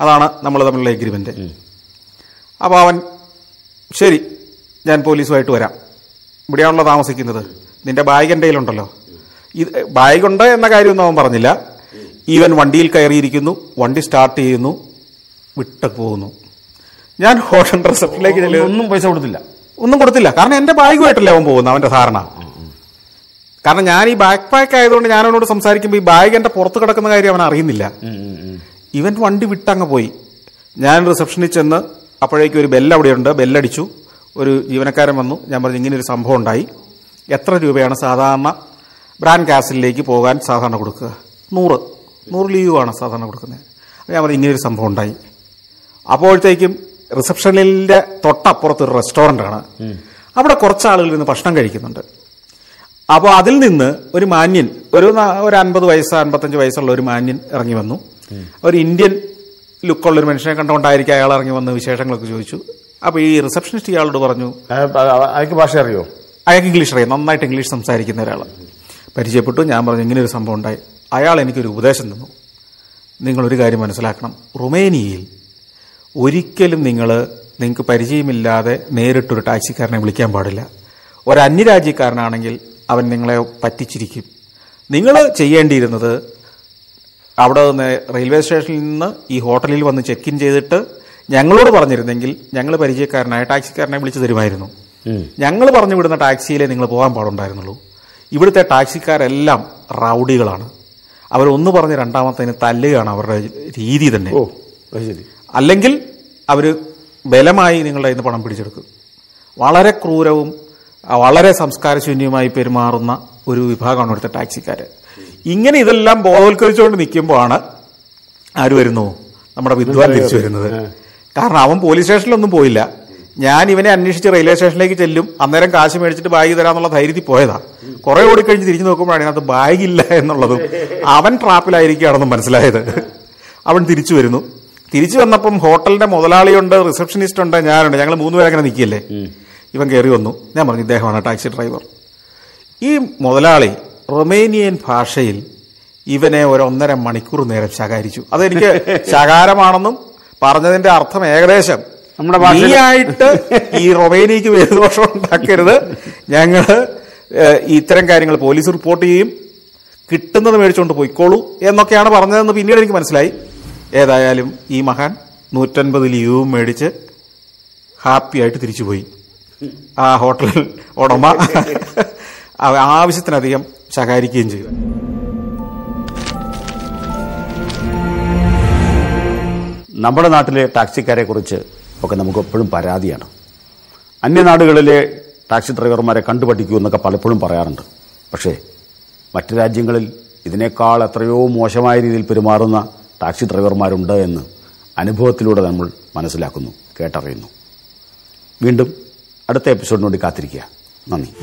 അതാണ് നമ്മൾ തമ്മിലുള്ള എഗ്രിമെന്റ് അപ്പോൾ അവൻ ശരി ഞാൻ പോലീസുമായിട്ട് വരാം. ഇവിടെയാണല്ലോ താമസിക്കുന്നത്. നിന്റെ ബാഗ് എന്റെ കയ്യിലുണ്ടല്ലോ. ഇത് ബാഗുണ്ട് എന്ന കാര്യമൊന്നും അവൻ പറഞ്ഞില്ല. ഈവൻ വണ്ടിയിൽ കയറിയിരിക്കുന്നു വണ്ടി സ്റ്റാർട്ട് ചെയ്യുന്നു വിട്ട പോകുന്നു. ഞാൻ ഹോട്ടൽ റിസപ്ഷനിലേക്ക് ഒന്നും പൈസ കൊടുത്തില്ല. ഒന്നും കൊടുത്തില്ല. കാരണം എന്റെ ബാഗുമായിട്ടല്ലേ അവൻ പോകുന്നത് അവന്റെ ധാരണ. കാരണം ഞാൻ ഈ ബാക്ക് പാക്ക് ആയതുകൊണ്ട് ഞാൻ അവനോട് സംസാരിക്കുമ്പോൾ ഈ ബാഗ് എന്റെ പുറത്ത് കിടക്കുന്ന കാര്യം അവൻ അറിയുന്നില്ല. ഇവൻ വണ്ടി വിട്ടങ്ങ് പോയി. ഞാൻ റിസപ്ഷനിൽ ചെന്ന് അപ്പോഴേക്കും ഒരു ബെല്ല് അവിടെയുണ്ട്. ബെല്ലടിച്ചു ഒരു ജീവനക്കാരൻ വന്നു. ഞാൻ പറഞ്ഞു ഇങ്ങനെ ഒരു സംഭവം ഉണ്ടായി. എത്ര രൂപയാണ് സാധാരണ ബ്രാൻഡ് കാസിലേക്ക് പോകാൻ സാധാരണ കൊടുക്കുക? നൂറ്. നൂറ് ലീവാണ് സാധാരണ കൊടുക്കുന്നത്. അപ്പോൾ ഞാൻ പറഞ്ഞു ഇങ്ങനെയൊരു സംഭവം ഉണ്ടായി. അപ്പോഴത്തേക്കും റിസപ്ഷനിലെ തൊട്ടപ്പുറത്ത് ഒരു റെസ്റ്റോറന്റ് ആണ്. അവിടെ കുറച്ച് ആളുകൾ ഇരുന്ന് ഭക്ഷണം കഴിക്കുന്നുണ്ട്. അപ്പോൾ അതിൽ നിന്ന് ഒരു മാന്യൻ ഒരു ഒരു അൻപത് വയസ്സ് അൻപത്തഞ്ച് വയസ്സുള്ള ഒരു മാന്യൻ ഇറങ്ങി വന്നു. ഒരു ഇന്ത്യൻ ലുക്കുള്ള ഒരു മനുഷ്യനെ കണ്ടുകൊണ്ടായിരിക്കും അയാൾ ഇറങ്ങി വന്ന് വിശേഷങ്ങളൊക്കെ ചോദിച്ചു. അപ്പോൾ ഈ റിസപ്ഷനിസ്റ്റ് ഇയാളോട് പറഞ്ഞു അയാൾക്ക് ഭാഷ അറിയോ? അയാൾക്ക് ഇംഗ്ലീഷ് അറിയാം. നന്നായിട്ട് ഇംഗ്ലീഷ് സംസാരിക്കുന്ന ഒരാൾ പരിചയപ്പെട്ടു. ഞാൻ പറഞ്ഞു ഇങ്ങനെ ഒരു സംഭവം ഉണ്ടായി. അയാൾ എനിക്കൊരു ഉപദേശം തന്നു. നിങ്ങളൊരു കാര്യം മനസ്സിലാക്കണം. റുമേനിയയിൽ ഒരിക്കലും നിങ്ങൾ നിങ്ങൾക്ക് പരിചയമില്ലാതെ നേരിട്ടൊരു ടാക്സിക്കാരനെ വിളിക്കാൻ പാടില്ല. ഒരു അന്യരാജ്യക്കാരനാണെങ്കിൽ അവൻ നിങ്ങളെ പറ്റിച്ചിരിക്കും. നിങ്ങൾ ചെയ്യേണ്ടിയിരുന്നത് അവിടെ നിന്ന് റെയിൽവേ സ്റ്റേഷനിൽ നിന്ന് ഈ ഹോട്ടലിൽ വന്ന് ചെക്ക് ഇൻ ചെയ്തിട്ട് ഞങ്ങളോട് പറഞ്ഞിരുന്നെങ്കിൽ ഞങ്ങൾ പരിചയക്കാരനായ ടാക്സിക്കാരനെ വിളിച്ചു തരുമായിരുന്നു. ഞങ്ങൾ പറഞ്ഞു വിടുന്ന ടാക്സിയിലേ നിങ്ങൾ പോകാൻ പാടുണ്ടായിരുന്നുള്ളൂ. ഇവിടുത്തെ ടാക്സിക്കാരെല്ലാം റൗഡികളാണ്. അവരൊന്ന് പറഞ്ഞ് രണ്ടാമത്തതിന് തല്ലുകയാണ് അവരുടെ രീതി തന്നെ. അല്ലെങ്കിൽ അവർ ബലമായി നിങ്ങളുടെ കയ്യിൽ നിന്ന് പണം പിടിച്ചെടുക്കും. വളരെ ക്രൂരവും വളരെ സംസ്കാരശൂന്യവുമായി പെരുമാറുന്ന ഒരു വിഭാഗമാണ് ഇവിടുത്തെ ടാക്സിക്കാർ ഇങ്ങനെ ഇതെല്ലാം ബോധവൽക്കരിച്ചുകൊണ്ട് നിൽക്കുമ്പോഴാണ് ആര് വരുന്നു? നമ്മുടെ വിദ്വാൻ തിരിച്ചു വരുന്നത്. കാരണം അവൻ പോലീസ് സ്റ്റേഷനിലൊന്നും പോയില്ല. ഞാൻ ഇവനെ അന്വേഷിച്ച് റെയിൽവേ സ്റ്റേഷനിലേക്ക് ചെല്ലും. അന്നേരം കാശ് മേടിച്ചിട്ട് ബാഗ് തരാമെന്നുള്ള ധൈര്യത്തിൽ പോയതാ. കുറെ ഓടിക്കഴിഞ്ഞ് തിരിഞ്ഞു നോക്കുമ്പോഴാണ് അതിനകത്ത് ബാഗ് ഇല്ല എന്നുള്ളതും അവൻ ട്രാപ്പിലായിരിക്കുകയാണെന്നും മനസ്സിലായത്. അവൻ തിരിച്ചു വരുന്നു. തിരിച്ചു വന്നപ്പം ഹോട്ടലിന്റെ മുതലാളിയുണ്ട് റിസപ്ഷനിസ്റ്റ് ഉണ്ട് ഞാനുണ്ട് ഞങ്ങൾ മൂന്നുപേരെ അങ്ങനെ നിൽക്കില്ലേ ഇവൻ കയറി വന്നു. ഞാൻ പറഞ്ഞു ഇദ്ദേഹമാണ് ടാക്സി ഡ്രൈവർ. ഈ മുതലാളി റൊമേനിയൻ ഭാഷയിൽ ഇവനെ ഒരു ഒന്നര മണിക്കൂർ നേരം ശകാരിച്ചു. അതെനിക്ക് ശകാരമാണെന്നും പറഞ്ഞതിന്റെ അർത്ഥം ഏകദേശം. നമ്മുടെ ഭാഷയായിട്ട് ഈ റൊമേനിയക്ക് വേദദോഷം ഉണ്ടാക്കരുത്. ഞങ്ങൾ ഇത്തരം കാര്യങ്ങൾ പോലീസ് റിപ്പോർട്ട് ചെയ്യും. കിട്ടുന്നത് മേടിച്ചുകൊണ്ട് പോയിക്കോളൂ എന്നൊക്കെയാണ് പറഞ്ഞതെന്ന് പിന്നീട് എനിക്ക് മനസ്സിലായി. ഏതായാലും ഈ മഹാൻ നൂറ്റൻപത് ലീവും മേടിച്ച് ഹാപ്പി ആയിട്ട് തിരിച്ചുപോയി. ആ ഹോട്ടലിൽ ഉടമ ആവശ്യത്തിനധികം ശകാരിക്കുകയും ചെയ്തു. നമ്മുടെ നാട്ടിലെ ടാക്സിക്കാരെ കുറിച്ച് ഒക്കെ നമുക്ക് എപ്പോഴും പരാതിയാണ്. അന്യനാടുകളിലെ ടാക്സി ഡ്രൈവർമാരെ കണ്ടുപഠിക്കൂ എന്നൊക്കെ പലപ്പോഴും പറയാറുണ്ട്. പക്ഷേ മറ്റു രാജ്യങ്ങളിൽ ഇതിനേക്കാൾ എത്രയോ മോശമായ രീതിയിൽ പെരുമാറുന്ന ടാക്സി ഡ്രൈവർമാരുണ്ട് എന്ന് അനുഭവത്തിലൂടെ നമ്മൾ മനസ്സിലാക്കുന്നു കേട്ടറിയുന്നു. വീണ്ടും അടുത്ത എപ്പിസോഡിനോട് കാത്തിരിക്കുക. നന്ദി.